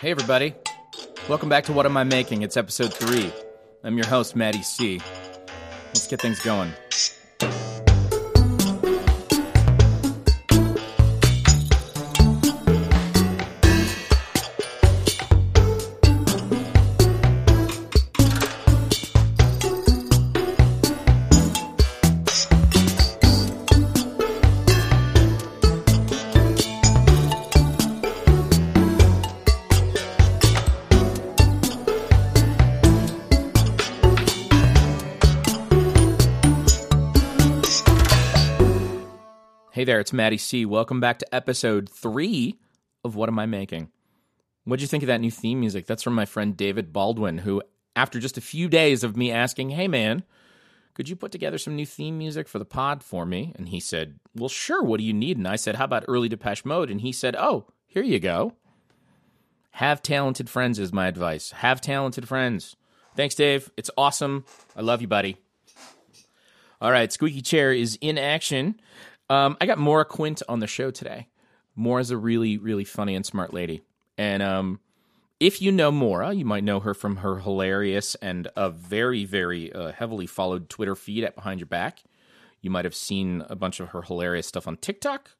Hey, everybody. Welcome back to What Am I Making? It's episode three. I'm your host, Matty C. Let's get things going. It's Matty C. Welcome back to episode three of What Am I Making? What'd you think of that new theme music? That's from my friend David Baldwin, who, after just a few days of me asking, hey man, could you put together some new theme music for the pod for me? And he said, well, sure, what do you need? And I said, how about early Depeche Mode? And he said, oh, here you go. Have talented friends is my advice. Have talented friends. Thanks, Dave. It's awesome. I love you, buddy. All right, Squeaky Chair is in action. Um, I got Maura Quint on the show today. Maura's a really, really funny and smart lady. And um, if you know Maura, you might know her from her hilarious and a very, very uh, heavily followed Twitter feed at Behind Your Back. You might have seen a bunch of her hilarious stuff on TikTok.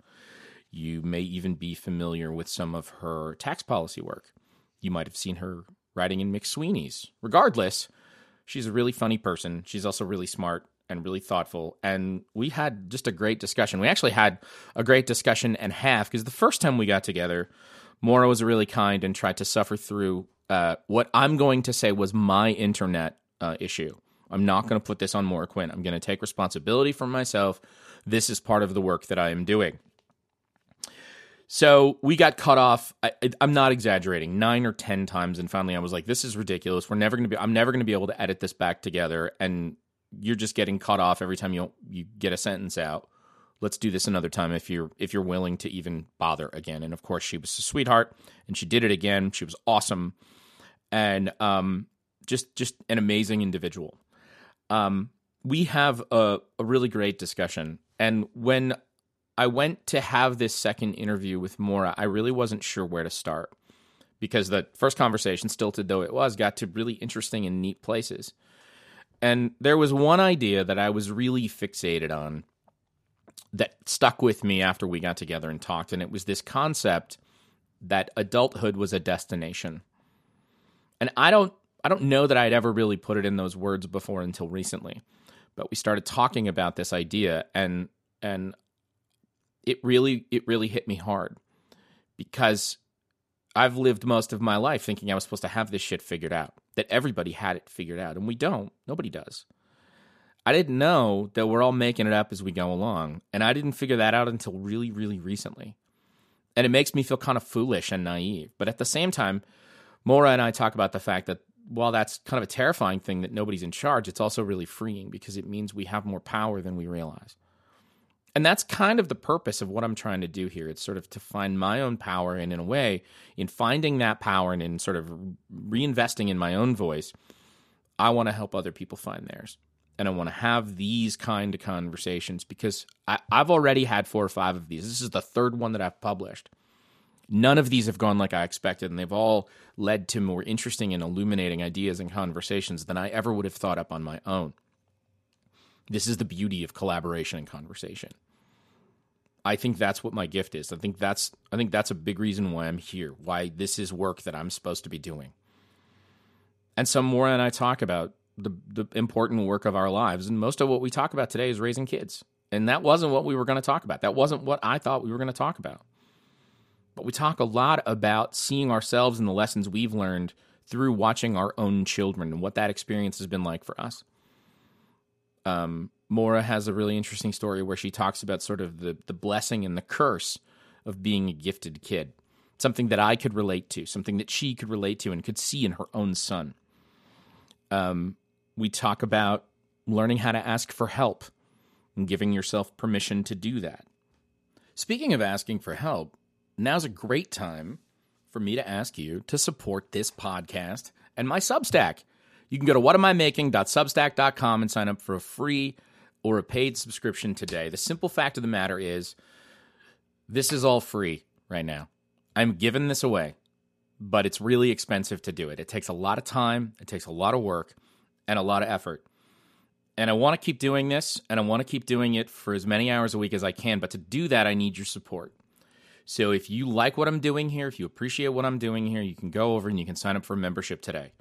You may even be familiar with some of her tax policy work. You might have seen her writing in McSweeney's. Regardless, she's a really funny person. She's also really smart and really thoughtful. And we had just a great discussion. We actually had a great discussion and half because the first time we got together, Maura was really kind and tried to suffer through uh, what I'm going to say was my internet uh, issue. I'm not going to put this on Maura Quint. I'm going to take responsibility for myself. This is part of the work that I am doing. So we got cut off. I, am not exaggerating, nine or ten times, and finally I was like, "This is ridiculous. We're never going to be. I'm never going to be able to edit this back together." And you're just getting cut off every time you you get a sentence out. Let's do this another time if you're if you're willing to even bother again. And of course, she was a sweetheart, and she did it again. She was awesome, and um, just just an amazing individual. Um, we have a, a really great discussion, and when I went to have this second interview with Maura, I really wasn't sure where to start because the first conversation, stilted though it was, got to really interesting and neat places. And there was one idea that I was really fixated on that stuck with me after we got together and talked. And it was this concept that adulthood was a destination. And I don't I don't know that I'd ever really put it in those words before until recently. But we started talking about this idea and and it really it really hit me hard because I've lived most of my life thinking I was supposed to have this shit figured out, that everybody had it figured out, and we don't. Nobody does. I didn't know that we're all making it up as we go along, and I didn't figure that out until really, really recently. And it makes me feel kind of foolish and naive. But at the same time, Maura and I talk about the fact that while that's kind of a terrifying thing that nobody's in charge, it's also really freeing because it means we have more power than we realize and that's kind of the purpose of what I'm trying to do here. It's sort of to find my own power, and in a way, in finding that power and in sort of reinvesting in my own voice, I want to help other people find theirs. And I want to have these kind of conversations because I, I've already had four or five of these. This is the third one that I've published. None of these have gone like I expected, and they've all led to more interesting and illuminating ideas and conversations than I ever would have thought up on my own. This is the beauty of collaboration and conversation. I think that's what my gift is. I think that's I think that's a big reason why I'm here. Why this is work that I'm supposed to be doing. And some more and I talk about the the important work of our lives, and most of what we talk about today is raising kids. And that wasn't what we were going to talk about. That wasn't what I thought we were going to talk about. But we talk a lot about seeing ourselves and the lessons we've learned through watching our own children and what that experience has been like for us um, Maura has a really interesting story where she talks about sort of the the blessing and the curse of being a gifted kid. Something that I could relate to, something that she could relate to and could see in her own son. Um, we talk about learning how to ask for help and giving yourself permission to do that. Speaking of asking for help, now's a great time for me to ask you to support this podcast and my Substack. You can go to whatamimaking.substack.com and sign up for a free or a paid subscription today. The simple fact of the matter is, this is all free right now. I'm giving this away. but it's really expensive to do it. It takes a lot of time, it takes a lot of work, and a lot of effort. And I want to keep doing this, and I want to keep doing it for as many hours a week as I can. But to do that, I need your support. So if you like what I'm doing here, if you appreciate what I'm doing here, you can go over and you can sign up for a membership today.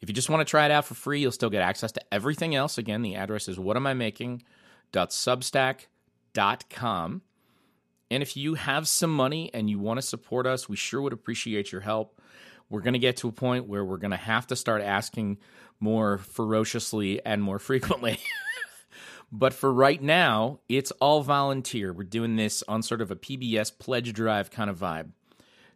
If you just want to try it out for free, you'll still get access to everything else. Again, the address is whatamimaking.substack.com. And if you have some money and you want to support us, we sure would appreciate your help. We're going to get to a point where we're going to have to start asking more ferociously and more frequently. but for right now, it's all volunteer. We're doing this on sort of a PBS pledge drive kind of vibe.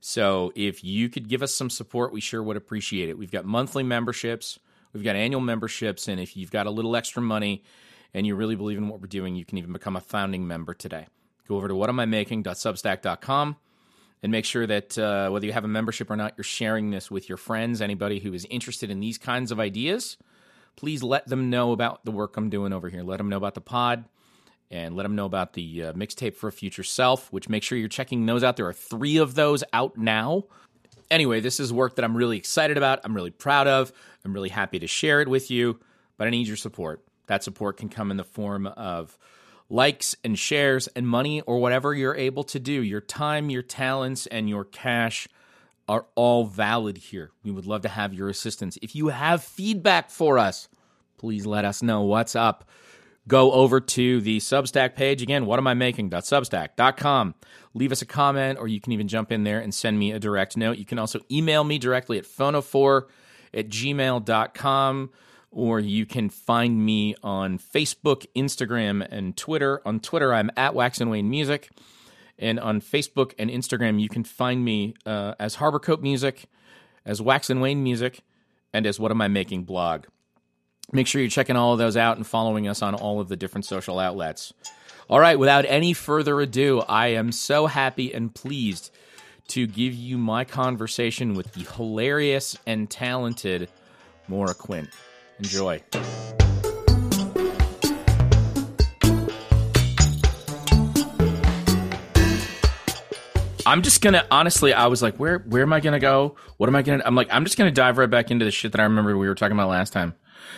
So if you could give us some support, we sure would appreciate it. We've got monthly memberships, we've got annual memberships, and if you've got a little extra money and you really believe in what we're doing, you can even become a founding member today go over to whatamimaking.substack.com and make sure that uh, whether you have a membership or not, you're sharing this with your friends, anybody who is interested in these kinds of ideas. Please let them know about the work I'm doing over here. Let them know about the pod and let them know about the uh, mixtape for a future self, which make sure you're checking those out. There are three of those out now. Anyway, this is work that I'm really excited about. I'm really proud of. I'm really happy to share it with you, but I need your support. That support can come in the form of likes and shares and money or whatever you're able to do. Your time, your talents, and your cash are all valid here. We would love to have your assistance. If you have feedback for us, please let us know what's up. Go over to the Substack page. Again, what am I making.substack.com. Leave us a comment, or you can even jump in there and send me a direct note. You can also email me directly at phono4 at gmail.com or you can find me on Facebook, Instagram, and Twitter. On Twitter, I'm at Wax and Wayne Music. And on Facebook and Instagram, you can find me uh, as Harbor Coat Music, as Wax and Wayne Music, and as What Am I Making blog. Make sure you're checking all of those out and following us on all of the different social outlets. All right, without any further ado, I am so happy and pleased to give you my conversation with the hilarious and talented Maura Quint. Enjoy. I'm just gonna honestly, I was like, where where am I gonna go? What am I gonna I'm like, I'm just gonna dive right back into the shit that I remember we were talking about last time.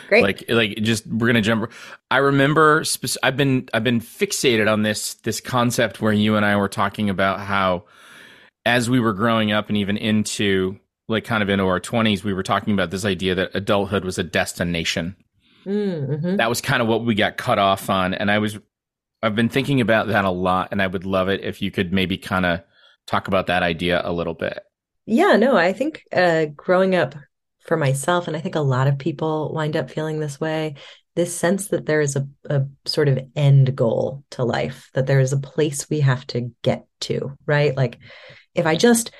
Great. Like like just we're gonna jump I remember I've been I've been fixated on this this concept where you and I were talking about how as we were growing up and even into like kind of into our 20s, we were talking about this idea that adulthood was a destination. Mm-hmm. That was kind of what we got cut off on. And I was, I've been thinking about that a lot. And I would love it if you could maybe kind of talk about that idea a little bit. Yeah, no, I think uh, growing up for myself, and I think a lot of people wind up feeling this way this sense that there is a, a sort of end goal to life, that there is a place we have to get to, right? Like, if I just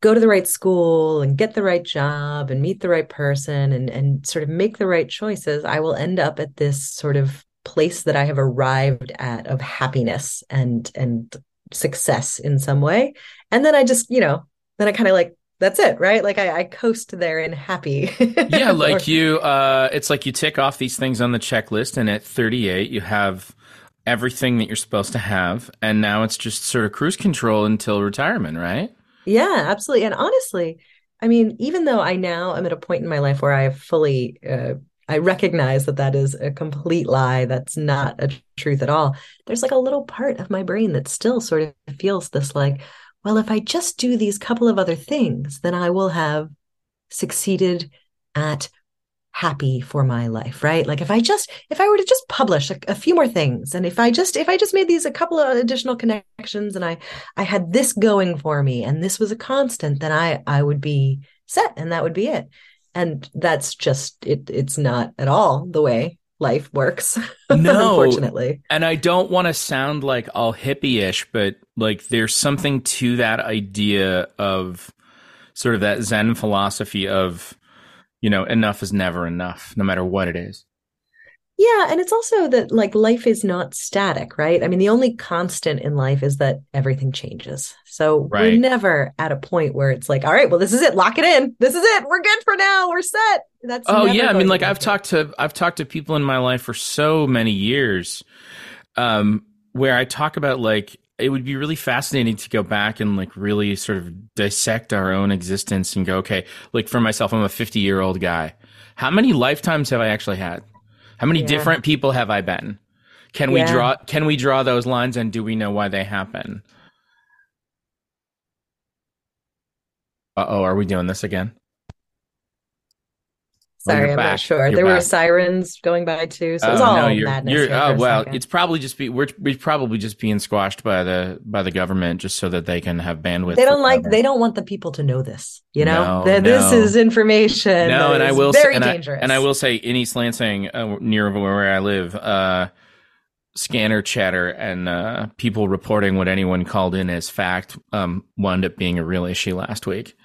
go to the right school and get the right job and meet the right person and and sort of make the right choices i will end up at this sort of place that i have arrived at of happiness and and success in some way and then i just you know then i kind of like that's it right like i, I coast there and happy yeah like you uh it's like you tick off these things on the checklist and at 38 you have everything that you're supposed to have and now it's just sort of cruise control until retirement right yeah, absolutely. And honestly, I mean, even though I now am at a point in my life where I fully, uh, I recognize that that is a complete lie. That's not a truth at all. There's like a little part of my brain that still sort of feels this like, well, if I just do these couple of other things, then I will have succeeded at happy for my life right? Like if i just if i were to just publish a, a, few more things and if i just if i just made these a couple of additional connections and i i had this going for me and this was a constant then i i would be set and that would be it. And that's just it it's not at all the way life works no unfortunately and i don't want to sound like all hippie-ish but like there's something to that idea of sort of that zen philosophy of you know, enough is never enough, no matter what it is. Yeah. And it's also that like life is not static, right? I mean, the only constant in life is that everything changes. So right. we're never at a point where it's like, all right, well, this is it. Lock it in. This is it. We're good for now. We're set. That's oh yeah. I mean, like I've talked to I've talked to people in my life for so many years, um, where I talk about like it would be really fascinating to go back and like really sort of dissect our own existence and go, okay, like for myself, I'm a 50 year old guy. How many lifetimes have I actually had? How many yeah. different people have I been? Can yeah. we draw can we draw those lines and do we know why they happen? Uh oh, are we doing this again? Sorry, I'm back. not sure. You're there back. were sirens going by too, so it was oh, all no, you're, madness. You're, oh well, it's probably just be we're we probably just being squashed by the by the government just so that they can have bandwidth. They don't like they don't want the people to know this. You know, no, no. this is information. No, and I will very say, dangerous. I, and I will say, in East Lansing, uh, near where I live, uh, scanner chatter and uh, people reporting what anyone called in as fact um, wound up being a real issue last week.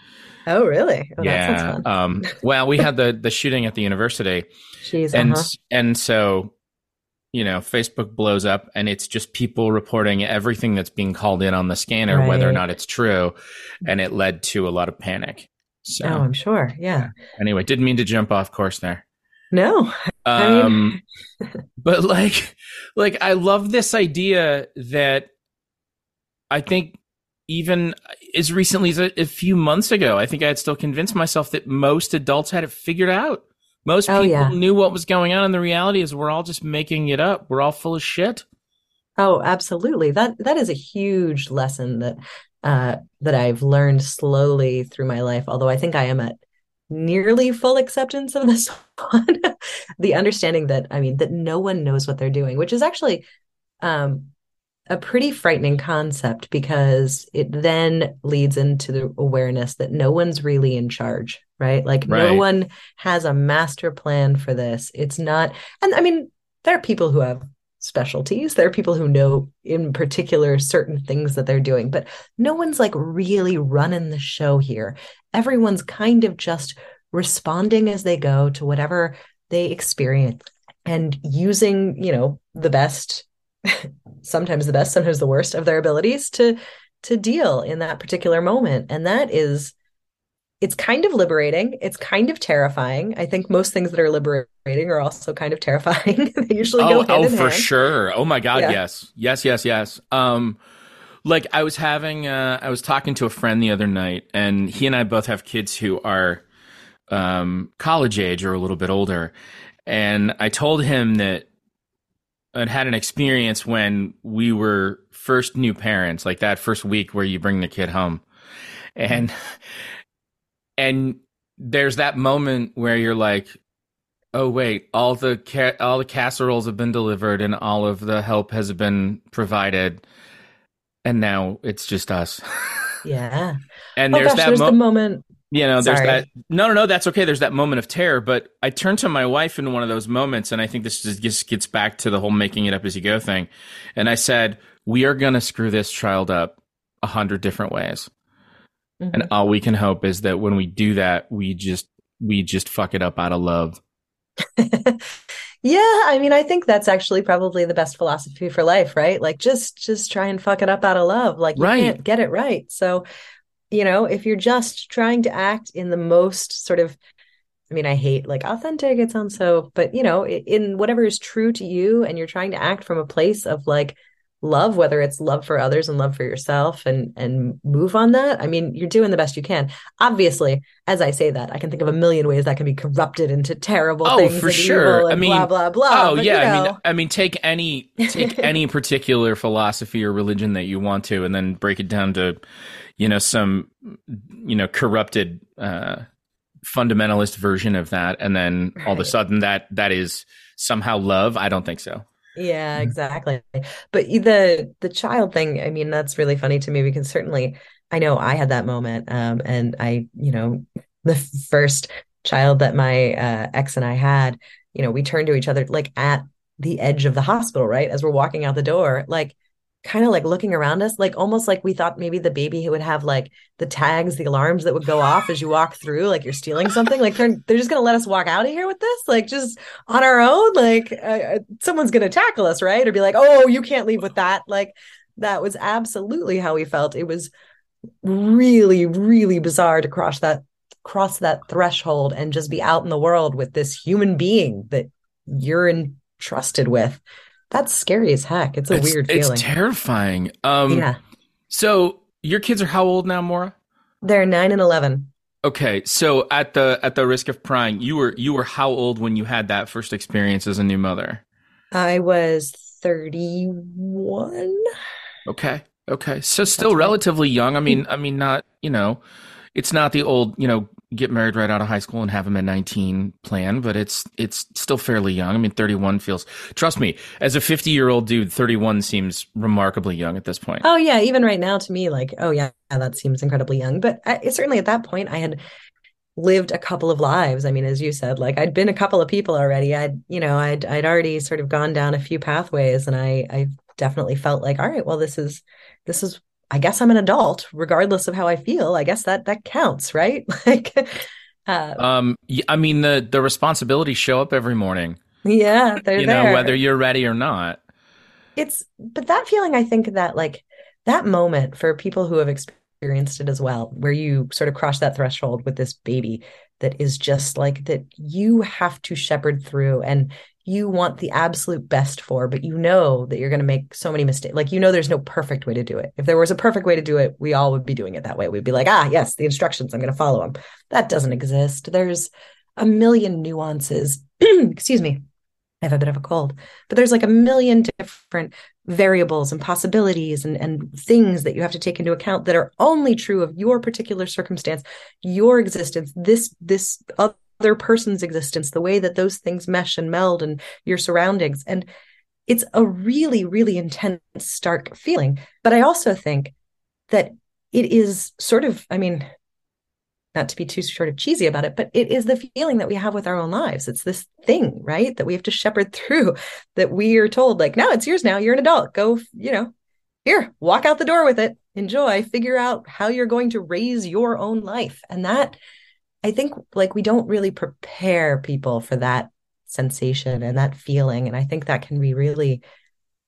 Oh, really? Oh, yeah. Um, well, we had the the shooting at the university, Jeez, and uh-huh. and so you know, Facebook blows up, and it's just people reporting everything that's being called in on the scanner, right. whether or not it's true, and it led to a lot of panic. So, oh, I'm sure. Yeah. Anyway, didn't mean to jump off course there. No. Um, mean... but like, like I love this idea that I think even as recently as a, a, few months ago, I think I had still convinced myself that most adults had it figured out. Most oh, people yeah. knew what was going on, and the reality is we're all just making it up. We're all full of shit. Oh, absolutely. That that is a huge lesson that uh, that I've learned slowly through my life. Although I think I am at nearly full acceptance of this one. the understanding that I mean that no one knows what they're doing, which is actually um, a pretty frightening concept because it then leads into the awareness that no one's really in charge, right? Like right. no one has a master plan for this. It's not, and I mean, there are people who have specialties. There are people who know in particular certain things that they're doing, but no one's like really running the show here. Everyone's kind of just responding as they go to whatever they experience and using, you know, the best sometimes the best, sometimes the worst of their abilities to to deal in that particular moment. And that is it's kind of liberating. It's kind of terrifying. I think most things that are liberating are also kind of terrifying. they usually oh, go hand Oh, for hand. sure. Oh my God, yeah. yes. Yes, yes, yes. Um like I was having uh I was talking to a friend the other night and he and I both have kids who are um college age or a little bit older. And I told him that had had an experience when we were first new parents, like that first week where you bring the kid home, and and there's that moment where you're like, oh wait, all the ca- all the casseroles have been delivered and all of the help has been provided, and now it's just us. Yeah. and oh, there's gosh, that there's mo- the moment you know, there's Sorry. that. No, no, no, that's okay. There's that moment of terror, but I turned to my wife in one of those moments, and I think this just gets back to the whole making it up as you go thing. And I said, we are going to screw this child up a hundred different ways. Mm-hmm. And all we can hope is that when we do that, we just, we just fuck it up out of love. yeah i mean i think that's actually probably the best philosophy for life right like just just try and fuck it up out of love like you right. can't get it right so you know, if you're just trying to act in the most sort of I mean, I hate like authentic, it sounds so, but you know, in whatever is true to you and you're trying to act from a place of like love, whether it's love for others and love for yourself and and move on that. I mean, you're doing the best you can. Obviously, as I say that, I can think of a million ways that can be corrupted into terrible oh, things. for sure. I mean, blah blah blah. Oh but, yeah. You know. I mean, I mean, take any take any particular philosophy or religion that you want to, and then break it down to you know some you know corrupted uh, fundamentalist version of that, and then right. all of a sudden that that is somehow love. I don't think so. Yeah, exactly. But the the child thing, I mean, that's really funny to me because certainly I know I had that moment, um, and I, you know, the first child that my uh, ex and I had, you know, we turned to each other like at the edge of the hospital, right, as we're walking out the door, like kind of like looking around us, like almost like we thought maybe the baby would have like the tags, the alarms that would go off as you walk through, like you're stealing something. Like they're they're just gonna let us walk out of here with this, like just on our own. Like uh, uh, someone's gonna tackle us, right? Or be like, oh, you can't leave with that. Like that was absolutely how we felt. It was really, really bizarre to cross that cross that threshold and just be out in the world with this human being that you're entrusted with That's scary as heck. It's a it's, weird feeling. It's terrifying. Um, yeah. So your kids are how old now, Maura? They're nine and eleven. Okay, so at the at the risk of prying, you were you were how old when you had that first experience as a new mother? I was thirty one. Okay. Okay. So still That's relatively right. young. I mean, I mean, not, you know, it's not the old, you know, get married right out of high school and have them at 19 plan, but it's, it's still fairly young. I mean, 31 feels, trust me, as a 50 year old dude, 31 seems remarkably young at this point. Oh yeah. Even right now to me, like, oh yeah, that seems incredibly young. But I, certainly at that point I had lived a couple of lives. I mean, as you said, like I'd been a couple of people already. I'd, you know, I'd, I'd already sort of gone down a few pathways and I, I definitely felt like, all right, well, this is, this is I guess I'm an adult, regardless of how I feel. I guess that that counts, right? like, uh, um, I mean the the responsibilities show up every morning. Yeah, they're you there. know whether you're ready or not. It's but that feeling, I think that like that moment for people who have experienced it as well, where you sort of cross that threshold with this baby that is just like that you have to shepherd through and you want the absolute best for, but you know that you're going to make so many mistakes. Like, you know, there's no perfect way to do it. If there was a perfect way to do it, we all would be doing it that way. We'd be like, ah, yes, the instructions, I'm going to follow them. That doesn't exist. There's a million nuances. Excuse me. I have a bit of a cold, but there's like a million different variables and possibilities and, and things that you have to take into account that are only true of your particular circumstance, your existence, this, this other person's existence, the way that those things mesh and meld and your surroundings. And it's a really, really intense, stark feeling. But I also think that it is sort of, I mean, not to be too sort of cheesy about it, but it is the feeling that we have with our own lives. It's this thing, right? That we have to shepherd through, that we are told, like, no, it's yours now. You're an adult. Go, you know, here, walk out the door with it. Enjoy, figure out how you're going to raise your own life. And that I think like we don't really prepare people for that sensation and that feeling. And I think that can be really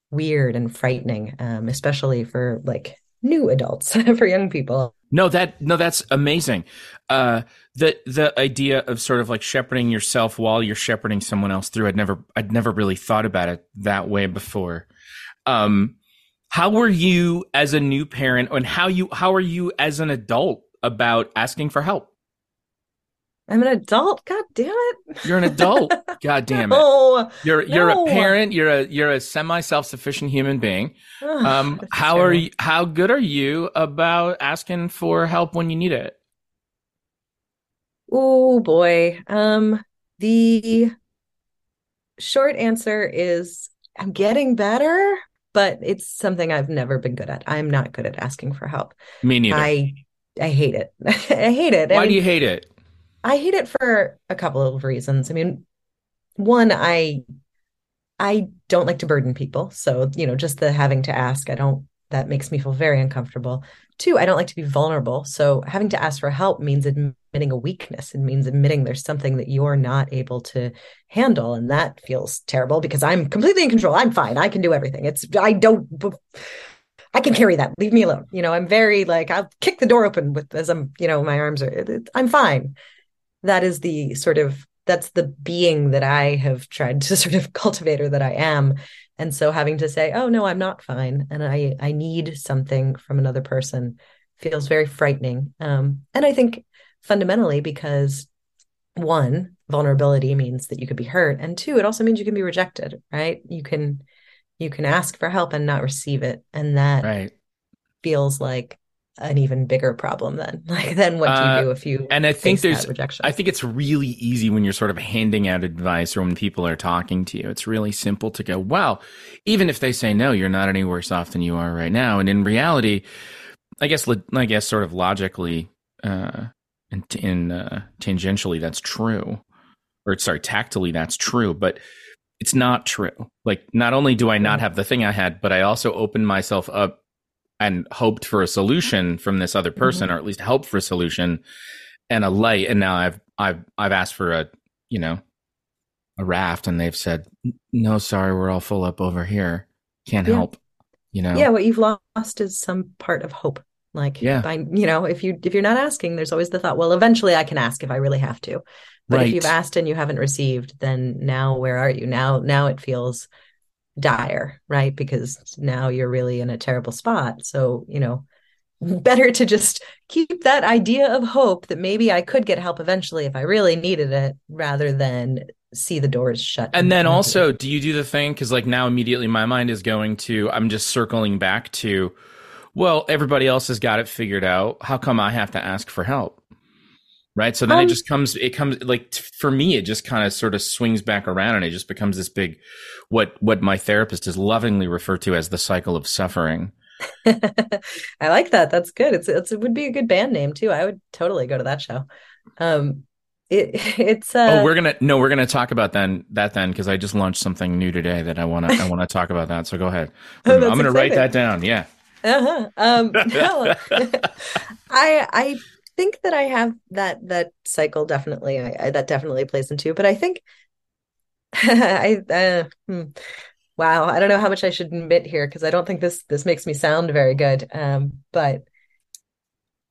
weird and frightening, um, especially for like new adults, for young people. No, that no, that's amazing. Uh, the the idea of sort of like shepherding yourself while you're shepherding someone else through. I'd never I'd never really thought about it that way before. Um, how were you as a new parent, and how you how are you as an adult about asking for help? I'm an adult. God damn it. You're an adult. God damn it. No, you're you're a parent. You're a you're a semi self sufficient human being. Um, how true. are you? How good are you about asking for help when you need it? Oh boy. Um, the short answer is I'm getting better, but it's something I've never been good at. I'm not good at asking for help. Me neither. I I hate it. I hate it. Why I mean, do you hate it? I hate it for a couple of reasons. I mean, one, I I don't like to burden people. So, you know, just the having to ask, I don't that makes me feel very uncomfortable. Two, I don't like to be vulnerable. So, having to ask for help means admitting a weakness. It means admitting there's something that you're not able to handle. And that feels terrible because I'm completely in control. I'm fine. I can do everything. It's, I don't, I can carry that. Leave me alone. You know, I'm very like, I'll kick the door open with as I'm, you know, my arms are, I'm fine that is the sort of that's the being that I have tried to sort of cultivate or that I am. And so having to say, oh no, I'm not fine and I I need something from another person feels very frightening. Um, and I think fundamentally because one, vulnerability means that you could be hurt. And two, it also means you can be rejected, right? You can you can ask for help and not receive it. And that right. feels like an even bigger problem then like then what do you uh, do if you and i think there's rejection. I think it's really easy when you're sort of handing out advice or when people are talking to you. It's really simple to go well even if they say no you're not any worse off than you are right now. And in reality i guess i guess sort of logically uh in, in uh, tangentially that's true. Or sorry tactily that's true but it's not true. Like not only do i not have the thing i had but i also open myself up and hoped for a solution from this other person, mm-hmm. or at least hope for a solution and a light. And now I've I've I've asked for a you know a raft, and they've said no, sorry, we're all full up over here, can't yeah. help. You know, yeah. What you've lost is some part of hope. Like, yeah, by you know, if you if you're not asking, there's always the thought, well, eventually I can ask if I really have to. But right. if you've asked and you haven't received, then now where are you? Now now it feels dire, right? Because now you're really in a terrible spot. So, you know, better to just keep that idea of hope that maybe I could get help eventually if I really needed it rather than see the doors shut. And then also, do you do the thing? Because, like, now immediately my mind is going to, I'm just circling back to, well, everybody else has got it figured out. How come I have to ask for help? Right. So then um, it just comes, it comes like t- for me, it just kind of sort of swings back around and it just becomes this big, what, what my therapist has lovingly referred to as the cycle of suffering. I like that. That's good. It's, it's, it would be a good band name too. I would totally go to that show. Um, it, it's uh, oh we're gonna no we're gonna talk about then that then because i just launched something new today that i want to i want to talk about that so go ahead oh, i'm, gonna write that down yeah uh-huh um no, i i think that i have that that cycle definitely I, I that definitely plays into but i think i uh, hmm. wow i don't know how much i should admit here because i don't think this this makes me sound very good um but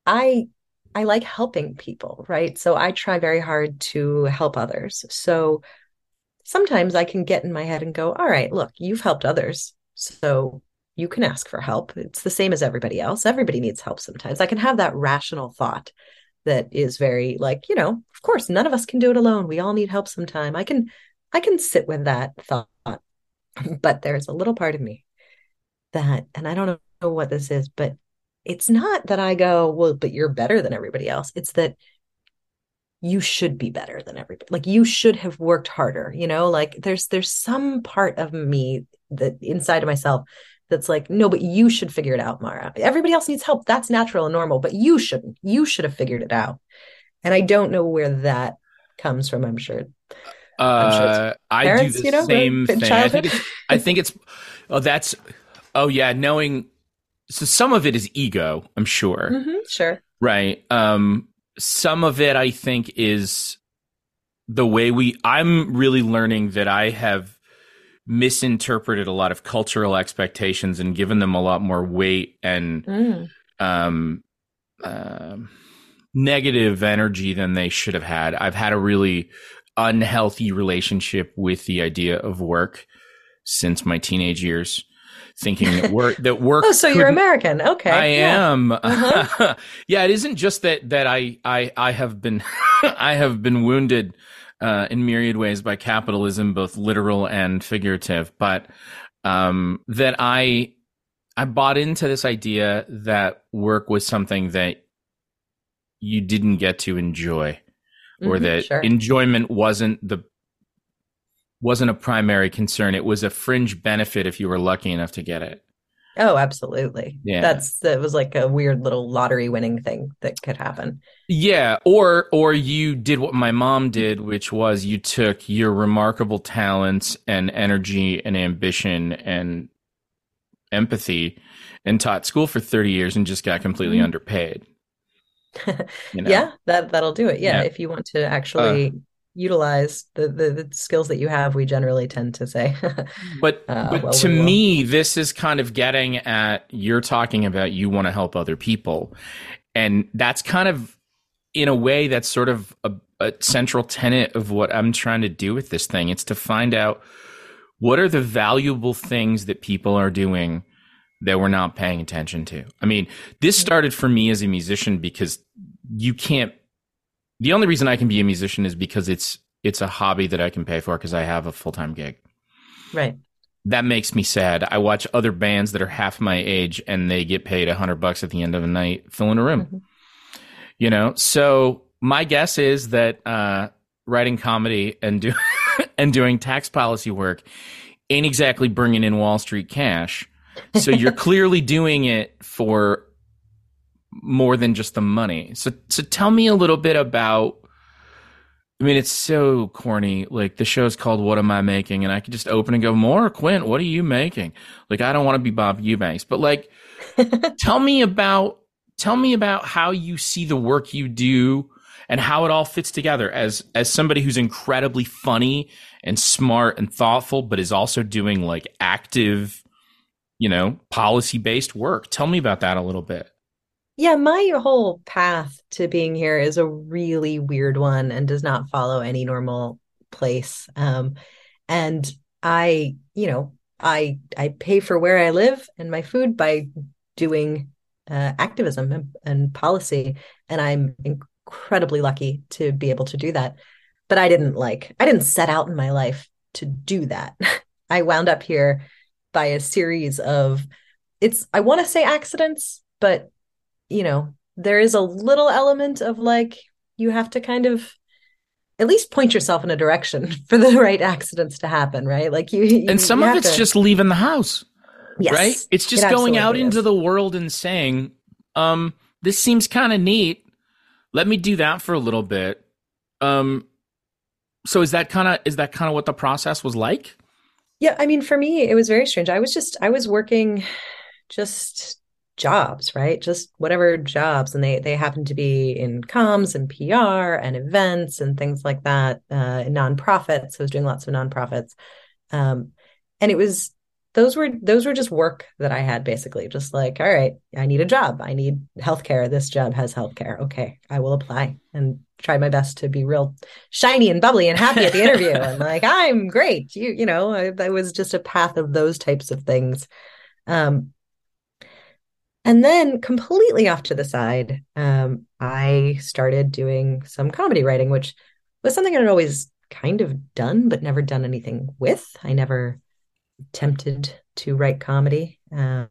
i I like helping people, right? So I try very hard to help others. So sometimes I can get in my head and go, all right, look, you've helped others. So you can ask for help. It's the same as everybody else. Everybody needs help sometimes. I can have that rational thought that is very like, you know, of course, none of us can do it alone. We all need help sometime. I can I can sit with that thought. but there's a little part of me that and I don't know what this is, but it's not that I go, well, but you're better than everybody else. It's that you should be better than everybody. Like you should have worked harder, you know? Like there's there's some part of me that inside of myself that's like, no, but you should figure it out, Maura. Everybody else needs help. That's natural and normal, but you shouldn't. You should have figured it out. And I don't know where that comes from. I'm sure. I'm sure I do the you know, same thing. I think it's, I think it's, oh, that's, oh yeah, knowing so some of it is ego, I'm sure. Mm-hmm, sure. Right. Um, some of it, I think, is the way we. I'm really learning that I have misinterpreted a lot of cultural expectations and given them a lot more weight and mm. um, uh, negative energy than they should have had. I've had a really unhealthy relationship with the idea of work since my teenage years thinking that work that work. oh, so you're American? Okay, I yeah. am. Uh-huh. yeah, it isn't just that that I I I have been I have been wounded uh, in myriad ways by capitalism, both literal and figurative, but um, that I I bought into this idea that work was something that you didn't get to enjoy or mm-hmm, that sure. enjoyment wasn't the wasn't a primary concern. It was a fringe benefit if you were lucky enough to get it. Oh, absolutely. Yeah. That's that was like a weird little lottery winning thing that could happen. Yeah, or or you did what my mom did, which was you took your remarkable talents and energy and ambition and empathy and taught school for 30 years and just got completely mm-hmm. underpaid. You know? yeah, that that'll do it. Yeah, yeah. if you want to actually uh, utilize the, the, the skills that you have we generally tend to say but, uh, but well, to me this is kind of getting at you're talking about you want to help other people. And that's kind of in a way that's sort of a, a central tenet of what i'm trying to do with this thing. It's to find out what are the valuable things that people are doing that we're not paying attention to. I mean this mm-hmm. started for me as a musician because you can't the only reason I can be a musician is because it's it's a hobby that I can pay for because I have a full time gig. Right. That makes me sad. I watch other bands that are half my age and they get paid a hundred bucks at the end of the night filling a room. Mm-hmm. You know, so my guess is that uh, writing comedy and do and doing tax policy work ain't exactly bringing in Wall Street cash. So you're clearly doing it for more than just the money. So so tell me a little bit about I mean, it's so corny. Like the show's called "What Am I Making," and I could just open and go, "Maura, Quint. What are you making?" Like I don't want to be Bob Eubanks, but like, tell me about tell me about how you see the work you do and how it all fits together as as somebody who's incredibly funny and smart and thoughtful, but is also doing like active, you know, policy based work. Tell me about that a little bit. Yeah, my whole path to being here is a really weird one and does not follow any normal place. Um, and I, you know, I I pay for where I live and my food by doing uh, activism and, and policy, and I'm incredibly lucky to be able to do that. But I didn't like I didn't set out in my life to do that. I wound up here by a series of it's I want to say accidents, but you know, there is a little element of like you have to kind of at least point yourself in a direction for the right accidents to happen, right? Like you, you and some you of it's to, just leaving the house, yes, right? It's just it going out absolutely into the world and saying, um, "This seems kind of neat. Let me do that for a little bit." Um, so is that kind of is that kind of what the process was like? Yeah, I mean, for me, it was very strange. I was just I was working just jobs, right? Just whatever jobs, and they they happen to be in comms and PR and events and things like that. Uh, nonprofits. I was doing lots of nonprofits, um, and it was those were those were just work that I had basically. Just like, all right, I need a job. I need healthcare. This job has healthcare. Okay, I will apply and try my best to be real shiny and bubbly and happy at the interview. and like, I'm great. You you know, I, that was just a path of those types of things. Um, and then completely off to the side, um, I started doing some comedy writing, which was something I'd always kind of done, but never done anything with. I never attempted to write comedy. Um,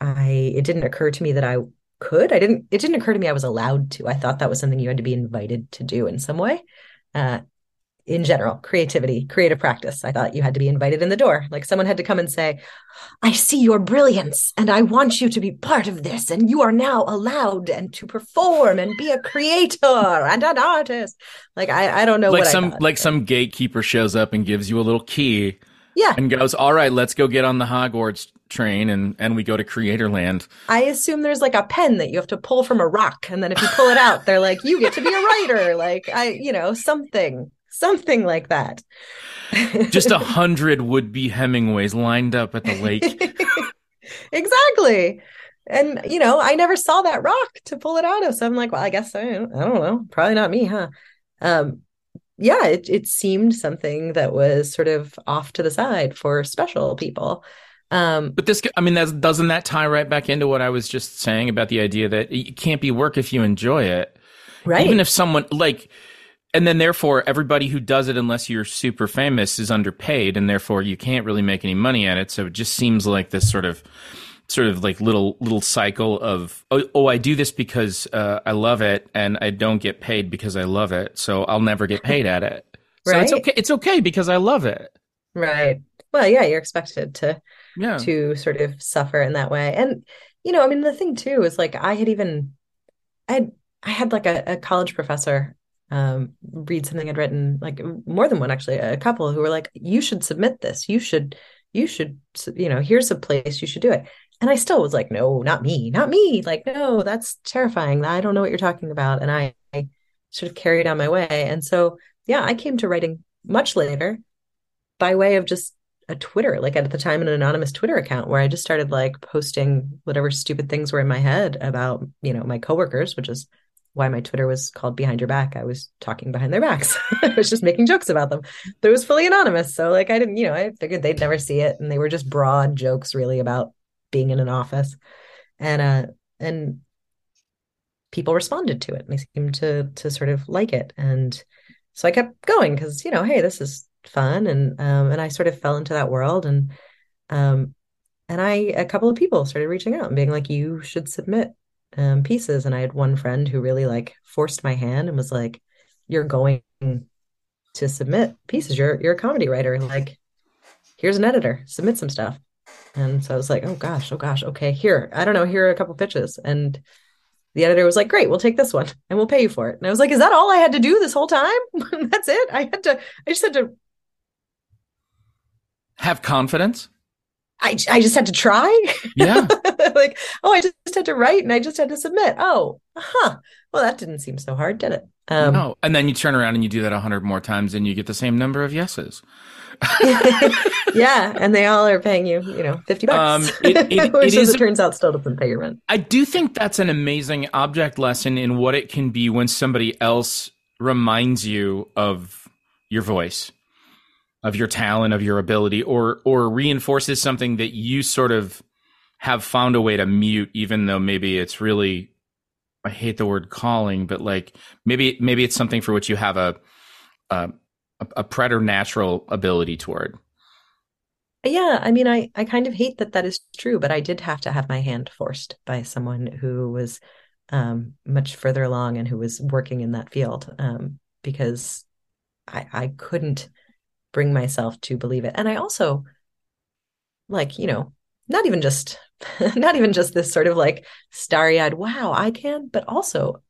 I it didn't occur to me that I could. I didn't. It didn't occur to me I was allowed to. I thought that was something you had to be invited to do in some way. Uh, in general, creativity, creative practice. I thought you had to be invited in the door. Like someone had to come and say, I see your brilliance and I want you to be part of this. And you are now allowed and to perform and be a creator and an artist. Like I, I don't know like what some like some gatekeeper shows up and gives you a little key Yeah. and goes, "All right, let's go get on the Hogwarts train and and we go to Creatorland." I assume there's like a pen that you have to pull from a rock. And then if you pull it out, they're like, you get to be a writer. Like I, you know, something, something like that. Just a hundred would-be Hemingways lined up at the lake. exactly. And you know, I never saw that rock to pull it out of. So I'm like, well, I guess I, I don't know. Probably not me, huh? Um, yeah, it it seemed something that was sort of off to the side for special people. Um, But this, I mean, that's, doesn't that tie right back into what I was just saying about the idea that it can't be work if you enjoy it? right. Even if someone like, and then therefore everybody who does it, unless you're super famous, is underpaid, and therefore you can't really make any money at it. So it just seems like this sort of, sort of like little little cycle of oh, oh I do this because uh, I love it, and I don't get paid because I love it, so I'll never get paid at it. So it's okay. It's okay because I love it. right. Well, yeah, you're expected to Yeah. to sort of suffer in that way. And you know, I mean, the thing too is like I had even I had I had like a, a college professor um read something I'd written, like more than one actually, a couple who were like, you should submit this. You should you should you know, here's a place you should do it. And I still was like, no, not me, not me. Like, no, that's terrifying. I don't know what you're talking about. And I, I sort of carried on my way. And so, yeah, I came to writing much later by way of just a Twitter, like at the time, an anonymous Twitter account where I just started like posting whatever stupid things were in my head about, you know, my coworkers, which is why my Twitter was called Behind Your Back. I was talking behind their backs. I was just making jokes about them. But it was fully anonymous. So like I didn't, you know, I figured they'd never see it. And they were just broad jokes really about being in an office. And uh and people responded to it. And they seemed to to sort of like it. And so I kept going because, you know, hey, this is fun. And um and I sort of fell into that world and um and I a couple of people started reaching out and being like, you should submit um pieces. And I had one friend who really like forced my hand and was like, You're going to submit pieces. You're you're a comedy writer. Like, here's an editor, submit some stuff. And so I was like, oh gosh, oh gosh, okay, here, I don't know, here are a couple pitches. And the editor was like, great, we'll take this one and we'll pay you for it. And I was like, is that all I had to do this whole time? That's it. I had to, I just had to, Have confidence. I, I just had to try. Yeah. like, oh, I just had to write and I just had to submit. Oh, huh. Well, that didn't seem so hard, did it? Um, no. And then you turn around and you do that a hundred more times and you get the same number of yeses. yeah. And they all are paying you, you know, 50 bucks. Um, it- it- Which, it as it turns out, still doesn't pay your rent. I do think that's an amazing object lesson in what it can be when somebody else reminds you of your voice. Of your talent, of your ability, or or reinforces something that you sort of have found a way to mute, even though maybe it's really I hate the word calling, but like maybe maybe it's something for which you have a a, a preternatural ability toward. Yeah, I mean, I I kind of hate that that is true, but I did have to have my hand forced by someone who was um, much further along and who was working in that field um, because I I couldn't bring myself to believe it, and I also like you know not even just not even just this sort of like starry-eyed wow I can, but also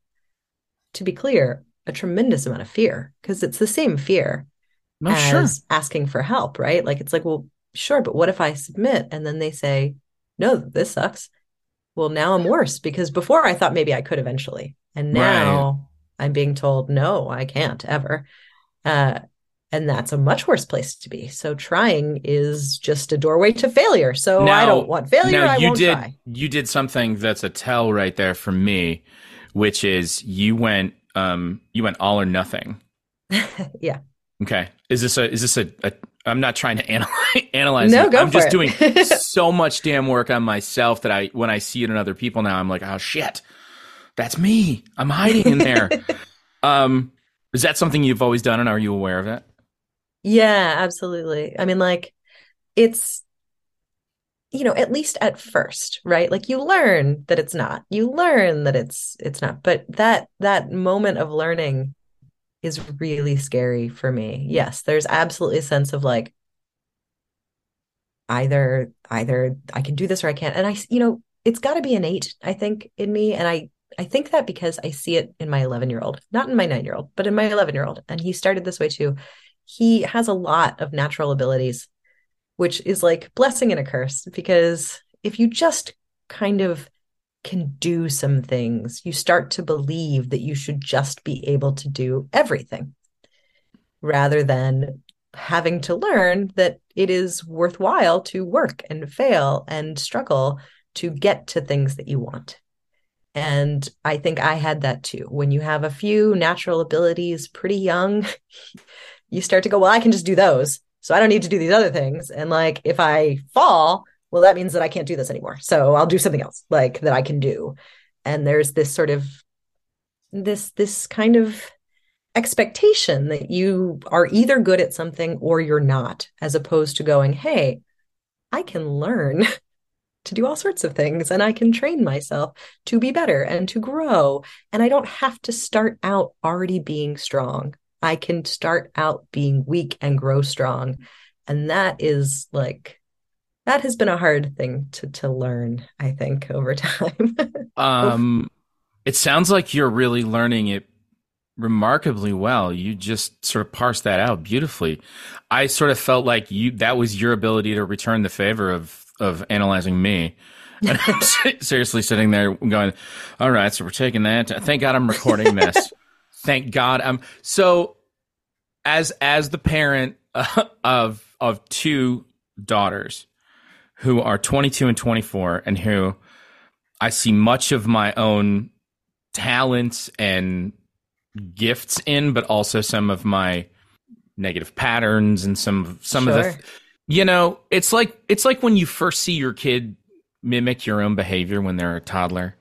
to be clear, a tremendous amount of fear because it's the same fear No, as sure. asking for help, right? Like it's like, well, sure, but what if I submit and then they say, no, this sucks. Well, now I'm worse because before I thought maybe I could eventually. And now I'm being told, no, I can't ever. Uh, and that's a much worse place to be. So trying is just a doorway to failure. So I don't want failure. now I you won't did try. you did something that's a tell right there for me, which is you went um you went all or nothing. yeah. Okay. Is this a is this a, a I'm not trying to analyze analyze No, it. go I'm for just it. doing so much damn work on myself that I when I see it in other people now I'm like, "Oh shit. That's me. I'm hiding in there." um is that something you've always done and are you aware of it? Yeah, absolutely. I mean, like, it's, you know, at least at first, right? Like you learn that it's not. You learn that it's it's not. But that that moment of learning is really scary for me. Yes, there's absolutely a sense of like either either I can do this or I can't. And I, you know, it's got to be innate, I think, in me. And I I think that because I see it in my 11 year old, not in my nine year old, but in my 11 year old. And he started this way too. He has a lot of natural abilities, which is like blessing and a curse because if you just kind of can do some things, you start to believe that you should just be able to do everything rather than having to learn that it is worthwhile to work and fail and struggle to get to things that you want. And I think I had that too. When you have a few natural abilities pretty young, you start to go, well, I can just do those. So I don't need to do these other things. And like if I fall, well, that means that I can't do this anymore. So I'll do something else like that I can do. And there's this sort of this this kind of expectation that you are either good at something or you're not, as opposed to going, hey, I can learn to do all sorts of things and I can train myself to be better and to grow. And I don't have to start out already being strong. I can start out being weak and grow strong. And that is like, that has been a hard thing to, to learn, I think, over time. Um, it sounds like you're really learning it remarkably well. You just sort of parsed that out beautifully. I sort of felt like you that was your ability to return the favor of of analyzing me. Seriously sitting there going, "All right, so we're taking that. Thank God I'm recording this. Thank God I'm so." As as the parent uh, of of two daughters who are 22 and 24 and who I see much of my own talents and gifts in, but also some of my negative patterns and some some of the you know, it's like it's like when you first see your kid mimic your own behavior when they're a toddler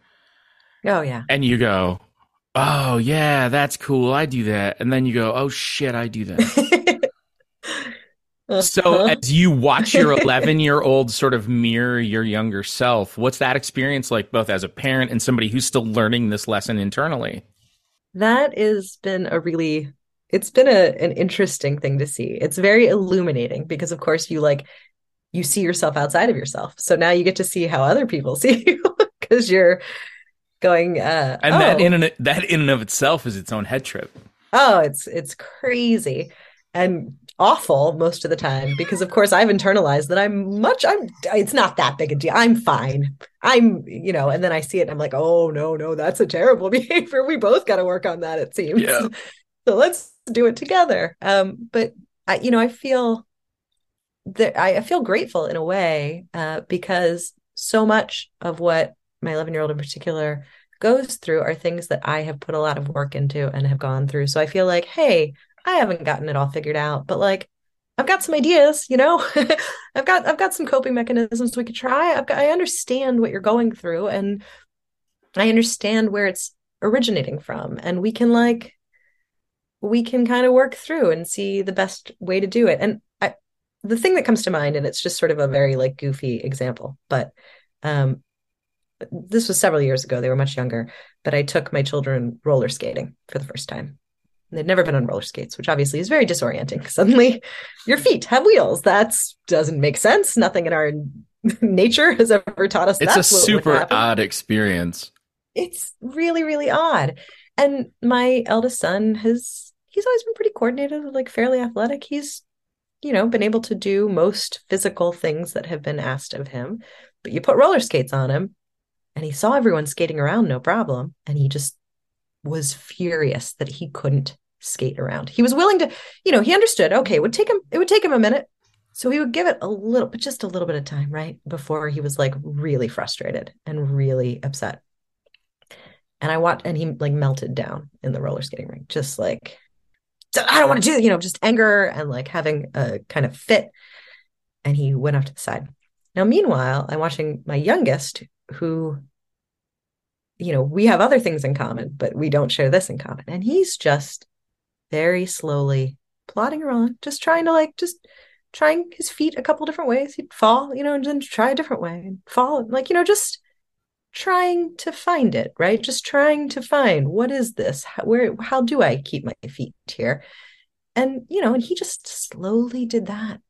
oh, yeah. and you go, "Oh, yeah, that's cool. I do that." And then you go, "Oh shit, I do that." So, uh-huh. as you watch your 11 year old sort of mirror your younger self, what's that experience like, both as a parent and somebody who's still learning this lesson internally? That has been a really it's been a an interesting thing to see. It's very illuminating because of course you like you see yourself outside of yourself. So now you get to see how other people see you because you're going uh And oh, that in and, that in and of itself is its own head trip. oh it's it's crazy and awful most of the time because of course I've internalized that I'm much I'm it's not that big a deal. I'm fine. I'm you know and then I see it and I'm like, "Oh no, no, that's a terrible behavior. We both got to work on that it seems." Yeah. so let's do it together. Um, but I, you know, I feel that I, I feel grateful in a way uh, because so much of what my 11 year old in particular goes through are things that I have put a lot of work into and have gone through. So I feel like, hey, I haven't gotten it all figured out, but like I've got some ideas, you know. I've got I've got some coping mechanisms we could try. I've got, I understand what you're going through and I understand where it's originating from and we can like we can kind of work through and see the best way to do it. And I, the thing that comes to mind and it's just sort of a very like goofy example, but um this was several years ago. They were much younger, but I took my children roller skating for the first time. They'd never been on roller skates, which obviously is very disorienting. Suddenly, your feet have wheels. That doesn't make sense. Nothing in our nature has ever taught us. That. It's a super odd experience. It's really, really odd. And my eldest son has he's always been pretty coordinated, like fairly athletic. He's you know been able to do most physical things that have been asked of him. But you put roller skates on him, and he saw everyone skating around, no problem, and he just was furious that he couldn't skate around. He was willing to, you know, he understood, okay, it would take him it would take him a minute. So he would give it a little but just a little bit of time, right? Before he was like really frustrated and really upset. And I watched and he like melted down in the roller skating rink, just like I don't want to do, you know, just anger and like having a kind of fit. And he went off to the side. Now, meanwhile, I'm watching my youngest, who you know, we have other things in common, but we don't share this in common. And he's just very slowly plodding around, just trying to like, just trying his feet a couple different ways. He'd fall, you know, and then try a different way and fall, like, you know, just trying to find it, right? Just trying to find what is this? How, where, how do I keep my feet here? And, you know, and he just slowly did that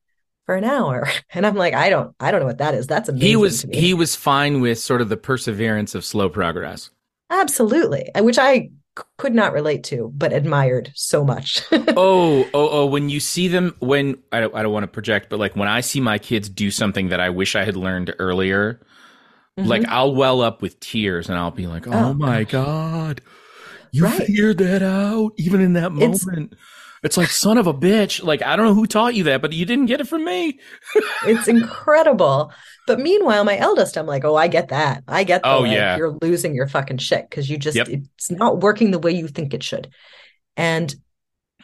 for an hour. And i'm like i don't i don't know what that is. That's amazing he was he was fine with sort of the perseverance of slow progress. Absolutely. Which i could not relate to but admired so much. Oh oh oh when you see them when I don't, I don't want to project but like when i see my kids do something that i wish i had learned earlier mm-hmm. like i'll well up with tears and i'll be like oh, oh my god. You right. figured that out even in that moment. it's, it's like, son of a bitch. Like, I don't know who taught you that, but you didn't get it from me. it's incredible. But meanwhile, my eldest, I'm like, oh, I get that. I get that. Oh, like, yeah. You're losing your fucking shit because you just, yep. it's not working the way you think it should. And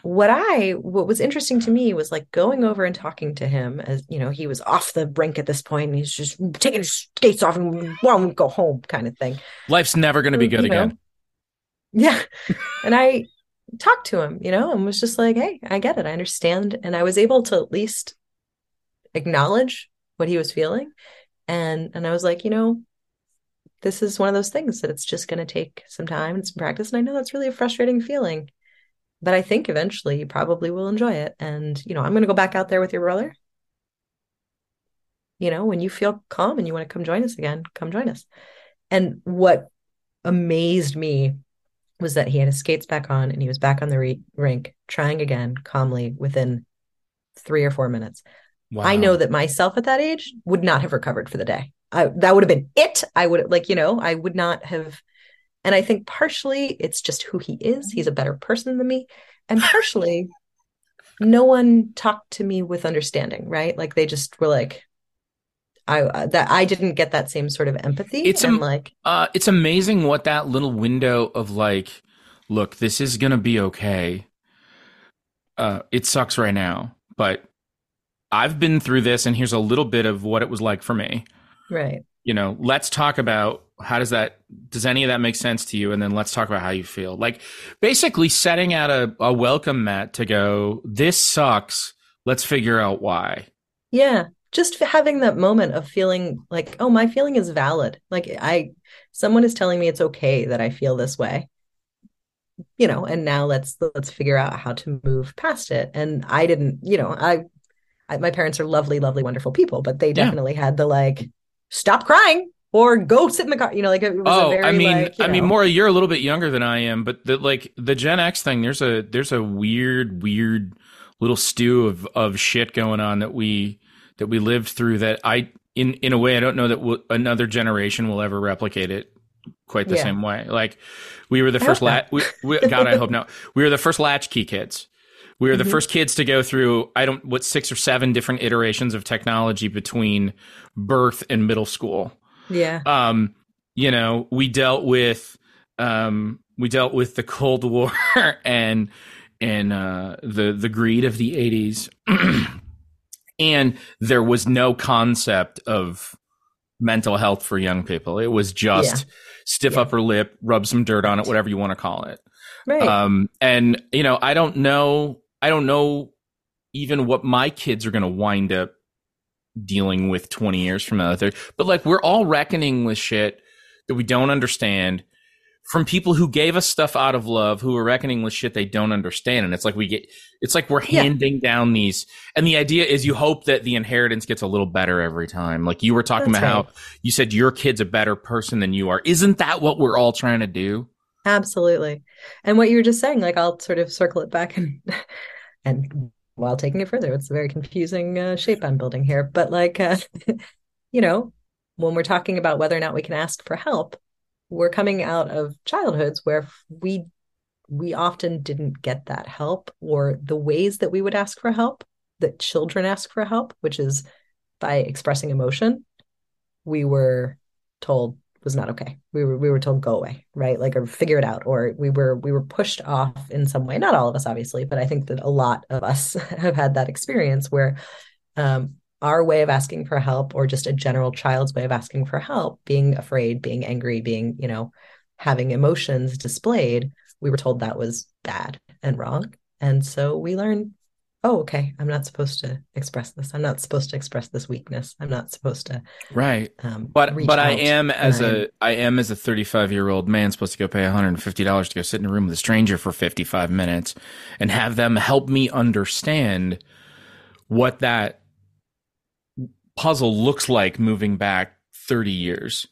what I, what was interesting to me was like going over and talking to him as, you know, he was off the rink at this point and he's just taking his skates off and won't go home kind of thing. Life's never going to be mm, good you again. Know? Yeah. and I, talked to him, you know, and was just like, hey, I get it. I understand. And I was able to at least acknowledge what he was feeling. And and I was like, you know, this is one of those things that it's just going to take some time and some practice. And I know that's really a frustrating feeling, but I think eventually you probably will enjoy it. And, you know, I'm going to go back out there with your brother. You know, when you feel calm and you want to come join us again, come join us. And what amazed me was that he had his skates back on and he was back on the re- rink trying again calmly within three or four minutes. Wow. I know that myself at that age would not have recovered for the day. I, that would have been it. I would like, you know, I would not have. And I think partially it's just who he is. He's a better person than me. And partially, no one talked to me with understanding, right? Like they just were like, I that I didn't get that same sort of empathy. It's am- like uh, it's amazing what that little window of like, look, this is gonna be okay. Uh, it sucks right now, but I've been through this, and here's a little bit of what it was like for me. Right. You know, let's talk about how does that does any of that make sense to you, and then let's talk about how you feel. Like basically setting out a, a welcome mat to go. This sucks. Let's figure out why. Yeah, just having that moment of feeling like oh my feeling is valid like i someone is telling me it's okay that i feel this way you know and now let's let's figure out how to move past it and i didn't you know i, I my parents are lovely lovely wonderful people but they definitely yeah. had the like stop crying or go sit in the car you know like it was oh very, i mean like, i know. mean more you're a little bit younger than i am but the like the gen x thing there's a there's a weird weird little stew of of shit going on that we that we lived through that I in in a way I don't know that w- another generation will ever replicate it quite the yeah. same way. Like we were the first lat we, we, God I hope not. We were the first latchkey kids. We were mm-hmm. the first kids to go through I don't what six or seven different iterations of technology between birth and middle school. Yeah. Um you know, we dealt with um we dealt with the Cold War and and uh the the greed of the 80s and there was no concept of mental health for young people. It was just Yeah. stiff Yeah. upper lip, rub some dirt on it, whatever you want to call it. Right. Um, and you know, I don't know, I don't know even what my kids are going to wind up dealing with 20 years from now. But like, we're all reckoning with shit that we don't understand from people who gave us stuff out of love, who are reckoning with shit they don't understand. And it's like we get, it's like we're Yeah. handing down these. And the idea is you hope that the inheritance gets a little better every time. Like you were talking That's about how you said your kid's a better person than you are. Isn't that what we're all trying to do? Absolutely. And what you were just saying, like I'll sort of circle it back and and while taking it further, it's a very confusing uh, shape I'm building here. But like uh, you know, when we're talking about whether or not we can ask for help, we're coming out of childhoods where we we often didn't get that help or the ways that we would ask for help, that children ask for help, which is by expressing emotion, we were told was not okay. We were we were told go away, right? Like or figure it out, or we were we were pushed off in some way. Not all of us, obviously, but I think that a lot of us have had that experience where um, our way of asking for help, or just a general child's way of asking for help, being afraid, being angry, being you know having emotions displayed, we were told that was bad and wrong, and so we learned. Oh, okay. I'm not supposed to express this. I'm not supposed to express this weakness. I'm not supposed to Right. um, But reach but I out am as and a I am as a 35 year old man supposed to go pay 150 dollars to go sit in a room with a stranger for 55 minutes and have them help me understand what that puzzle looks like moving back 30 years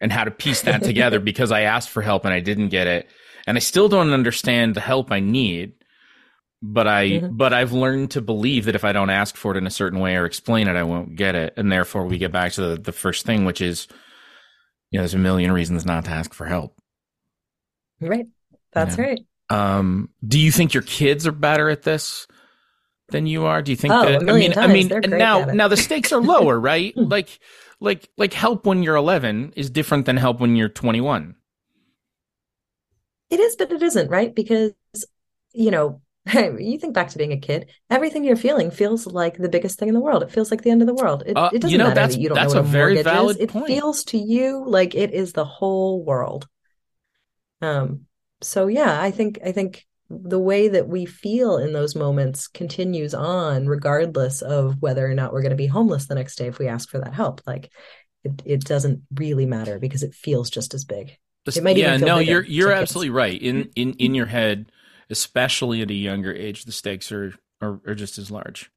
and how to piece that together because I asked for help and I didn't get it and I still don't understand the help I need but I Mhm. but I've learned to believe that if I don't ask for it in a certain way or explain it, I won't get it, and therefore we get back to the, the first thing, which is, you know, there's a million reasons not to ask for help. Right. That's Yeah. right. Um, do you think your kids are better at this than you are? Do you think Oh, that? I mean, I mean, They're now now the stakes are lower, right? Like like like help when you're 11 is different than help when you're 21. It is, but it isn't, right? Because, you know, you think back to being a kid, everything you're feeling feels like the biggest thing in the world. It feels like the end of the world. It, Uh, it doesn't you know, matter that you don't that's know what a very mortgage valid is. It feels to you like it is the whole world. Um, so yeah, I think I think the way that we feel in those moments continues on regardless of whether or not we're going to be homeless the next day if we ask for that help. Like it, it doesn't really matter because it feels just as big. It might even yeah, no, you're you're absolutely right. In in in your head, especially at a younger age, the stakes are are, are just as large.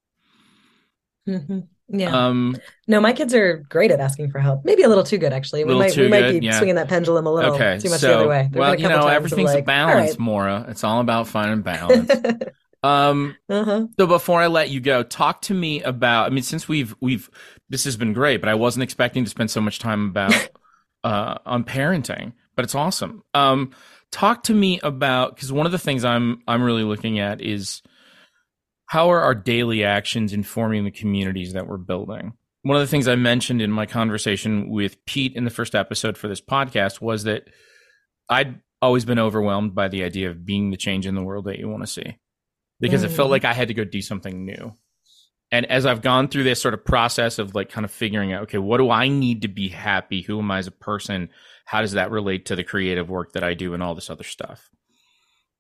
Mhm. Yeah. Um, No, my kids are great at asking for help. Maybe a little too good, actually. We might we might good, be yeah. swinging that pendulum a little okay, too much so the other way. There've well, a you know, everything's a like, all balance, right. Maura. It's all about finding balance. um, Uh-huh. so before I let you go, talk to me about. I mean, since we've we've this has been great, but I wasn't expecting to spend so much time about uh on parenting, but it's awesome. Um, talk to me about because one of the things I'm I'm really looking at is how are our daily actions informing the communities that we're building? One of the things I mentioned in my conversation with Pete in the first episode for this podcast was that I'd always been overwhelmed by the idea of being the change in the world that you want to see because it felt Mhm. like I had to go do something new. And as I've gone through this sort of process of like kind of figuring out, okay, what do I need to be happy? Who am I as a person? How does that relate to the creative work that I do and all this other stuff?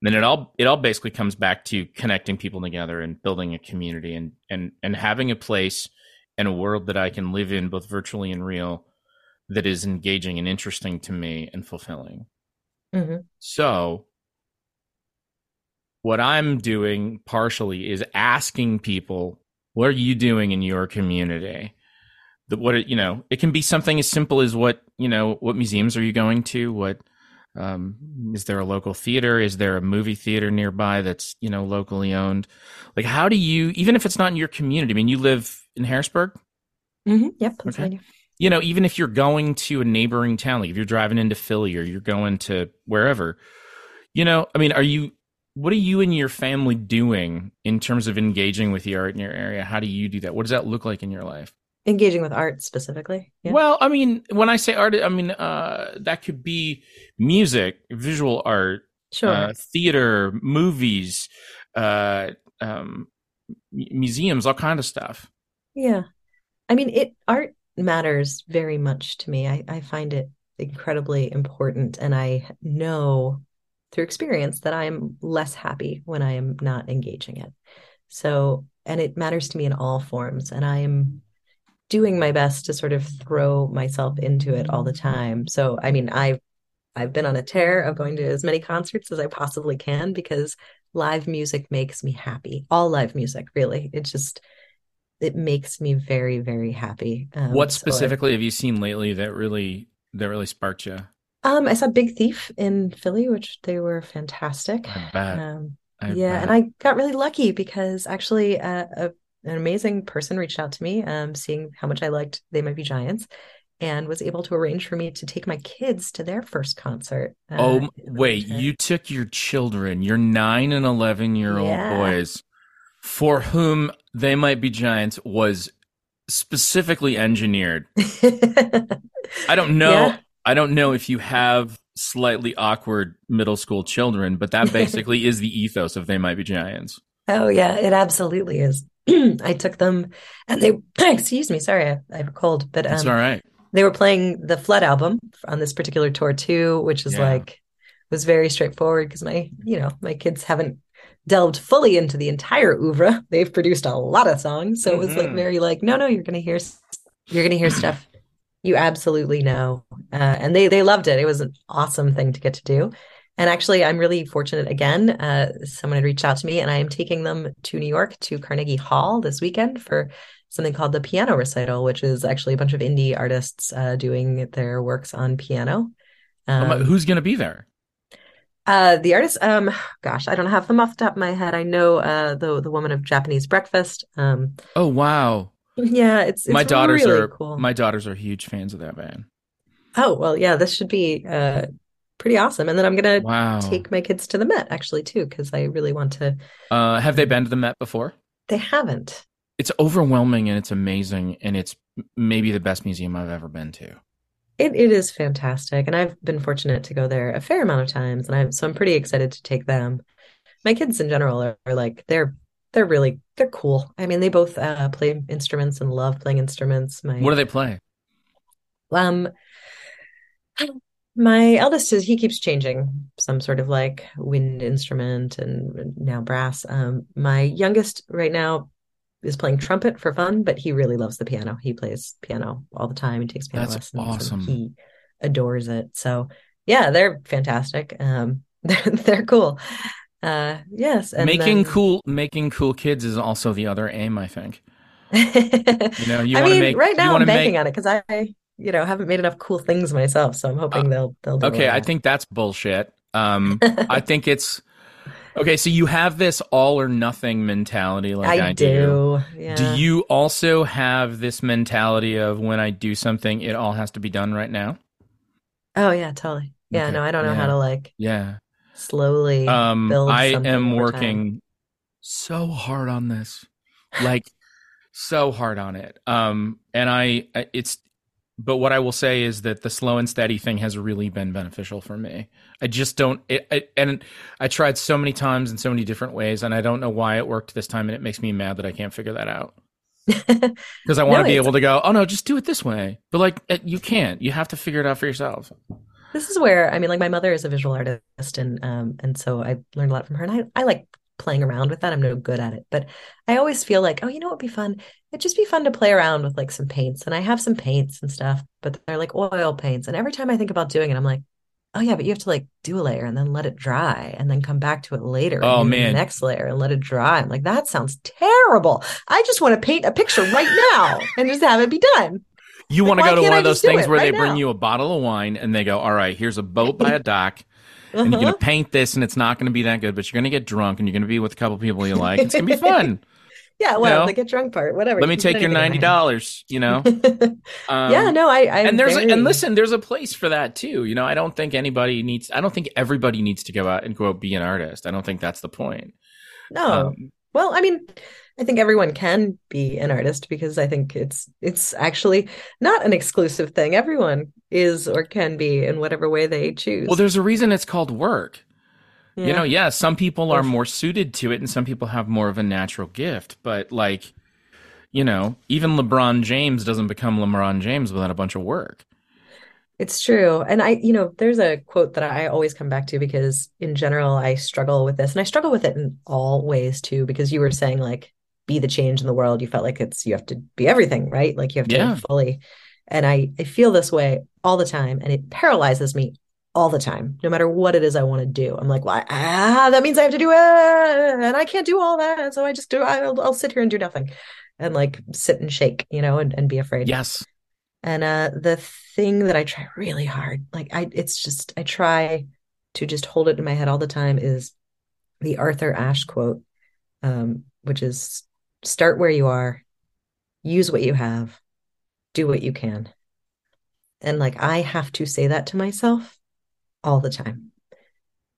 Then it all it all basically comes back to connecting people together and building a community and and and having a place and a world that I can live in both virtually and real that is engaging and interesting to me and fulfilling. Mhm. So what I'm doing partially is asking people, what are you doing in your community? The, what you know, it can be something as simple as what you know, what museums are you going to? What um, is there a local theater? Is there a movie theater nearby that's you know locally owned? Like, how do you, even if it's not in your community? I mean, you live in Harrisburg Mhm. Yep, Pennsylvania. you know, even if you're going to a neighboring town, like if you're driving into Philly or you're going to wherever, you know, I mean, are you, what are you and your family doing in terms of engaging with the art in your area? How do you do that? What does that look like in your life? Engaging with art specifically. Yeah. Well, I mean, when I say art, I mean, uh, that could be music, visual art, Sure. uh, theater, movies, uh, um, museums, all kind of stuff. Yeah. I mean, it art matters very much to me. I, I find it incredibly important. And I know through experience that I'm less happy when I am not engaging it. So, and it matters to me in all forms. And I am doing my best to sort of throw myself into it all the time. So, I mean, I've I've been on a tear of going to as many concerts as I possibly can because live music makes me happy. All live music, really. It just it makes me very very happy. Um, what specifically so have you seen lately that really that really sparked you? Um, I saw Big Thief in Philly, which they were fantastic. I bet. Um, I yeah, bet. and I got really lucky because actually uh, a, an amazing person reached out to me, um, seeing how much I liked They Might Be Giants, and was able to arrange for me to take my kids to their first concert. Uh, oh, wait, you took your children, your nine and 11 year old yeah. boys, for whom They Might Be Giants was specifically engineered. I don't know. Yeah. I don't know if you have slightly awkward middle school children, but that basically is the ethos of They Might Be Giants. Oh, yeah, it absolutely is. I took them and they, excuse me, sorry, I, I have a cold, but um, all right. They were playing the Flood album on this particular tour too, which is yeah. like, was very straightforward because my, you know, my kids haven't delved fully into the entire oeuvre. They've produced a lot of songs. So mm-hmm. it was like mm-hmm. very like, no, no, you're going to hear, you're going to hear stuff you absolutely know. Uh, and they they loved it. It was an awesome thing to get to do. And actually, I'm really fortunate again. Uh, someone had reached out to me, and I am taking them to New York to Carnegie Hall this weekend for something called the Piano Recital, which is actually a bunch of indie artists uh, doing their works on piano. Um, Who's going to be there? Uh, the artist, um, gosh, I don't have them off the top of my head. I know uh, the the woman of Japanese Breakfast. Um, oh wow! Yeah, it's, it's my daughters really are cool. my daughters are huge fans of that band. Oh well, yeah, this should be uh, pretty awesome. And then I'm gonna wow. take my kids to the Met actually too because I really want to. Uh, have they been to the Met before? They haven't. It's overwhelming and it's amazing and it's maybe the best museum I've ever been to. It it is fantastic, and I've been fortunate to go there a fair amount of times, and I'm so I'm pretty excited to take them. My kids in general are, are like they're they're really they're cool. I mean, they both uh, play instruments and love playing instruments. My what do they play? Um, my eldest is he keeps changing some sort of like wind instrument and now brass. Um, my youngest right now is playing trumpet for fun, but he really loves the piano. He plays piano all the time. He takes piano That's lessons. Awesome. he adores it. So yeah, they're fantastic. Um, they're they're cool. Uh, yes, making then... cool making cool kids is also the other aim. I think. you know, you I mean, make, right now I'm banking make... on it because I, you know, haven't made enough cool things myself. So I'm hoping uh, they'll they'll. okay, I think that's bullshit. Um, I think it's okay. So you have this all or nothing mentality, like I, I do. Do. Yeah. do you also have this mentality of when I do something, it all has to be done right now? Oh yeah, totally. Yeah, okay. no, I don't know yeah. how to like. Yeah slowly um i am working time. so hard on this like so hard on it um and i it's but what i will say is that the slow and steady thing has really been beneficial for me. I just don't it, I, and i tried so many times in so many different ways and i don't know why it worked this time and it makes me mad that i can't figure that out. Because i want no, to be able to go oh no just do it this way. But like you can't. You have to figure it out for yourself. This is where I mean, like my mother is a visual artist, and um, and so I learned a lot from her, and I I like playing around with that. I'm no good at it, but I always feel like, oh, you know what would be fun? It'd just be fun to play around with like some paints, and I have some paints and stuff, but they're like oil paints, and every time I think about doing it, I'm like, oh yeah, but you have to like do a layer and then let it dry, and then come back to it later. Oh man, next layer and let it dry. I'm like, that sounds terrible. I just want to paint a picture right now and just have it be done. You want to go to one of those things where right they bring you a bottle of wine and they go, "All right, here's a boat by a dock." And you're gonna uh-huh. paint this, and it's not gonna be that good, but you're gonna get drunk, and you're gonna be with a couple people you like. It's gonna be fun. yeah, well, you know? the get drunk part, whatever. Let me take your ninety dollars. You know. um, yeah, no, I. I'm and there's very... a, and listen, there's a place for that too. You know, I don't think anybody needs. I don't think everybody needs to go out and go out be an artist. I don't think that's the point. No. Um, well, I mean, I think everyone can be an artist because I think it's it's actually not an exclusive thing. Everyone is or can be in whatever way they choose. Well, there's a reason it's called work. Yeah. You know, yeah, some people are more suited to it and some people have more of a natural gift, but like you know, even LeBron James doesn't become LeBron James without a bunch of work. It's true. And I, you know, there's a quote that I always come back to because in general, I struggle with this and I struggle with it in all ways too, because you were saying like, be the change in the world. You felt like it's, you have to be everything, right? Like you have to Yeah. fully. And I, I feel this way all the time and it paralyzes me all the time, no matter what it is I want to do. I'm like, well, ah, that means I have to do it. And I can't do all that. So I just do, I'll, I'll sit here and do nothing and like sit and shake, you know, and, and be afraid. Yes. And uh the thing that I try really hard, like I it's just I try to just hold it in my head all the time is the Arthur Ashe quote, um, which is start where you are, use what you have, do what you can. And like I have to say that to myself all the time.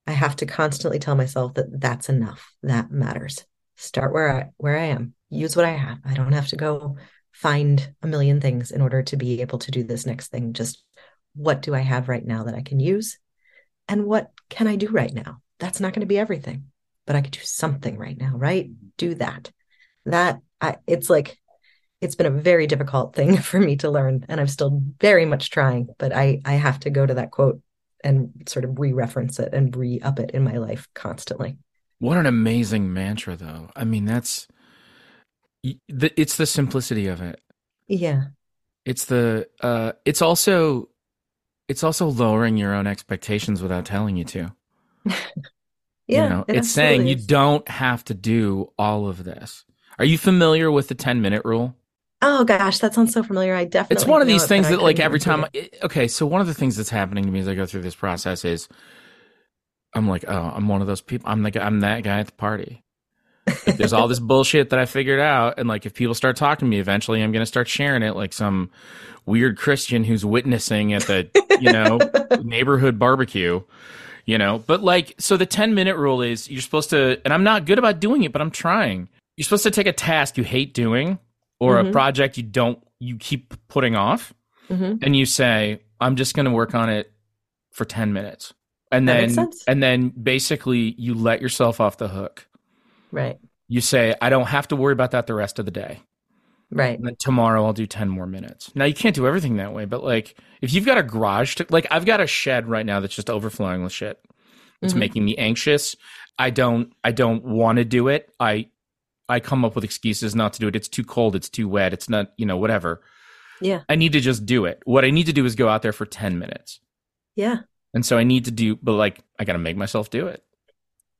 I have to constantly tell myself that that's enough. That matters. Start where I where I am. Use what I have. I don't have to go find a million things in order to be able to do this next thing. Just what do I have right now that I can use? And what can I do right now? That's not going to be everything, but I could do something right now, right? Mm-hmm. Do that. That I, it's like it's been a very difficult thing for me to learn and I'm still very much trying, but I I have to go to that quote and sort of re-reference it and re-up it in my life constantly. What an amazing mantra, though. I mean, that's it's the simplicity of it. Yeah. It's the uh, it's also it's also lowering your own expectations without telling you to. Yeah. you know, it it's saying you don't have to do all of this. Are you familiar with the 10 minute rule? Oh gosh, that sounds so familiar. I definitely It's one of these it, things that, like, every time. Okay, so one of the things that's happening to me as I go through this process is, I'm like, oh, I'm one of those people. I'm like, I'm that guy at the party. Like, there's all this bullshit that I figured out, and like, if people start talking to me, eventually, I'm gonna start sharing it like some weird Christian who's witnessing at the, you know, neighborhood barbecue. You know, but like, so the 10 minute rule is you're supposed to, and I'm not good about doing it, but I'm trying. You're supposed to take a task you hate doing or a Mhm. project you don't, you keep putting off Mhm. and you say, I'm just going to work on it for 10 minutes. And That then, and then basically you let yourself off the hook. Right. You say, I don't have to worry about that the rest of the day. Right. And then tomorrow I'll do 10 more minutes. Now you can't do everything that way, but like if you've got a garage to, like I've got a shed right now that's just overflowing with shit. It's Mhm. making me anxious. I don't, I don't want to do it. I, I come up with excuses not to do it. It's too cold. It's too wet. It's not, you know, whatever. Yeah. I need to just do it. What I need to do is go out there for 10 minutes. Yeah. And so I need to do, but like, I got to make myself do it.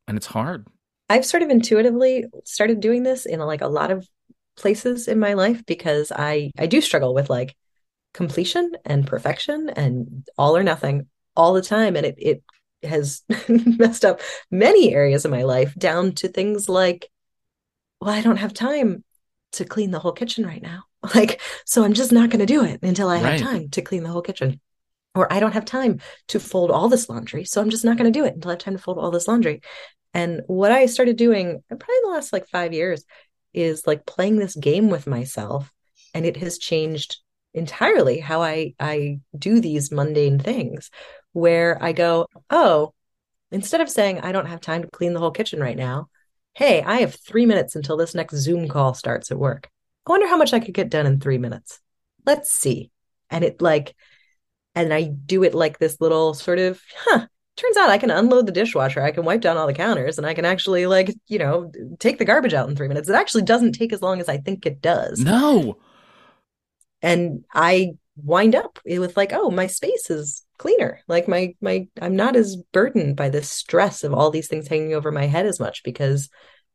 And it's hard. I've sort of intuitively started doing this in like a lot of places in my life because I I do struggle with like completion and perfection and all or nothing all the time. And it it has messed up many areas of my life down to things like well I don't have time to clean the whole kitchen right now. Like so I'm just not going to do it until I have time to clean the whole kitchen. Or I don't have time to fold all this laundry so I'm just not going to do it until I have time to fold all this laundry and what I started doing probably in the last like five years is like playing this game with myself. And it has changed entirely how I I do these mundane things where I go, oh, instead of saying I don't have time to clean the whole kitchen right now, hey, I have three minutes until this next Zoom call starts at work. I wonder how much I could get done in three minutes. Let's see. And it like, and I do it like this little sort of, huh, turns out I can unload the dishwasher, I can wipe down all the counters, and I can actually like, you know, take the garbage out in three minutes. It actually doesn't take as long as I think it does. No. And I wind up with like, oh, my space is cleaner. Like my my I'm not as burdened by this stress of all these things hanging over my head as much because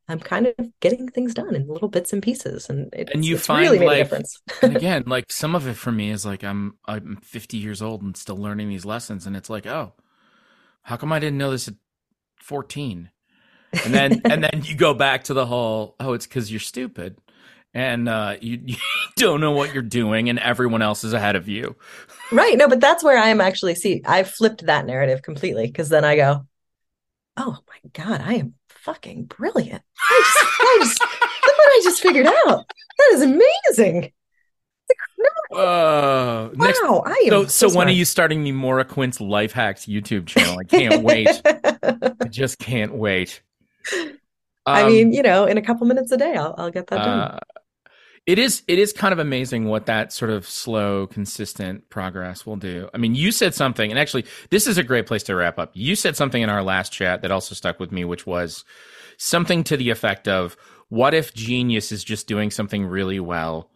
I'm kind of getting things done in little bits and pieces. And it's, And you it's find, really made like, a difference. and again, like some of it for me is like I'm I'm 50 years old and still learning these lessons, and it's like, oh, how come I didn't know this at 14? And then and then you go back to the whole, oh, it's because you're stupid, and uh, you, you don't know what you're doing, and everyone else is ahead of you. Right. No, but that's where I am actually. See, I flipped that narrative completely because then I go, oh my God, I am fucking brilliant. I just, I just, look what I just figured out. That is amazing. Uh, next, Wow. I am so so when are you starting the Maura Quint's Life Hacks YouTube channel? I can't wait. I just can't wait. I Um, mean, you know, in a couple minutes a day, I'll, I'll get that done. Uh, It is it is kind of amazing what that sort of slow, consistent progress will do. I mean, you said something, and actually, this is a great place to wrap up. You said something in our last chat that also stuck with me, which was something to the effect of, "What if genius is just doing something really well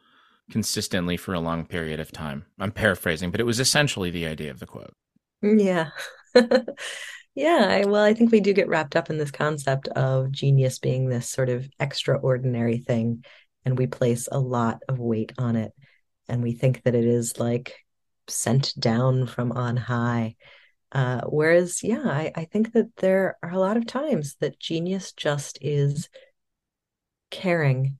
consistently for a long period of time?" I'm paraphrasing, but it was essentially the idea of the quote. Yeah. Yeah, well, I think we do get wrapped up in this concept of genius being this sort of extraordinary thing, and we place a lot of weight on it. And we think that it is like sent down from on high. Uh, whereas, yeah, I, I think that there are a lot of times that genius just is caring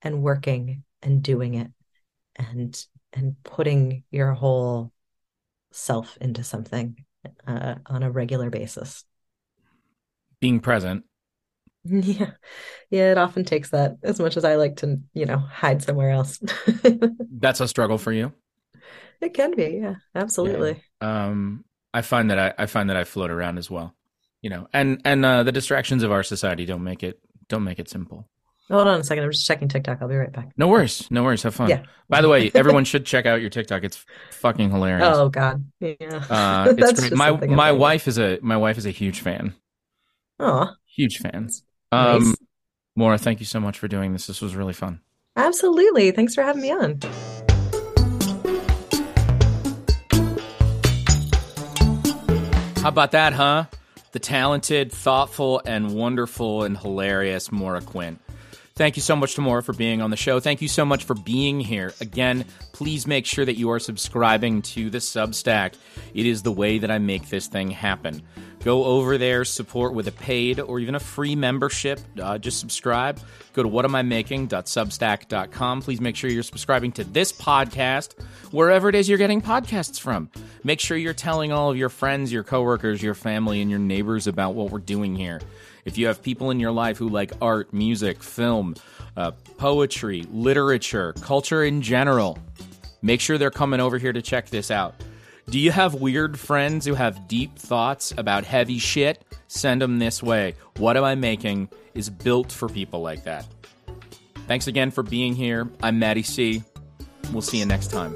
and working and doing it and and putting your whole self into something uh, on a regular basis. Being present. Yeah. Yeah, it often takes that as much as I like to, you know, hide somewhere else. That's a struggle for you. It can be, yeah, absolutely. Yeah. Um, I find that I, I find that I float around as well, you know, and and uh, the distractions of our society don't make it don't make it simple. Hold on a second. I'm just checking TikTok. I'll be right back. No worries. No worries. Have fun. Yeah. By the way, everyone should check out your TikTok. It's fucking hilarious. Oh God. Yeah. Uh, it's great. My my wife is a my wife is a huge fan. Oh. Huge fan. Um, Nice. Maura, thank you so much for doing this. This was really fun. Absolutely. Thanks for having me on. How about that, huh? The talented, thoughtful, and wonderful and hilarious Maura Quint. Thank you so much to Maura for being on the show. Thank you so much for being here. Again, please make sure that you are subscribing to the Substack. It is the way that I make this thing happen. Go over there, support with a paid or even a free membership. Uh, just subscribe. Go to whatamimaking.substack.com. Please make sure you're subscribing to this podcast wherever it is you're getting podcasts from. Make sure you're telling all of your friends, your coworkers, your family, and your neighbors about what we're doing here. If you have people in your life who like art, music, film, uh, poetry, literature, culture in general, make sure they're coming over here to check this out. Do you have weird friends who have deep thoughts about heavy shit? Send them this way. What Am I Making is built for people like that. Thanks again for being here. I'm Matty C. We'll see you next time.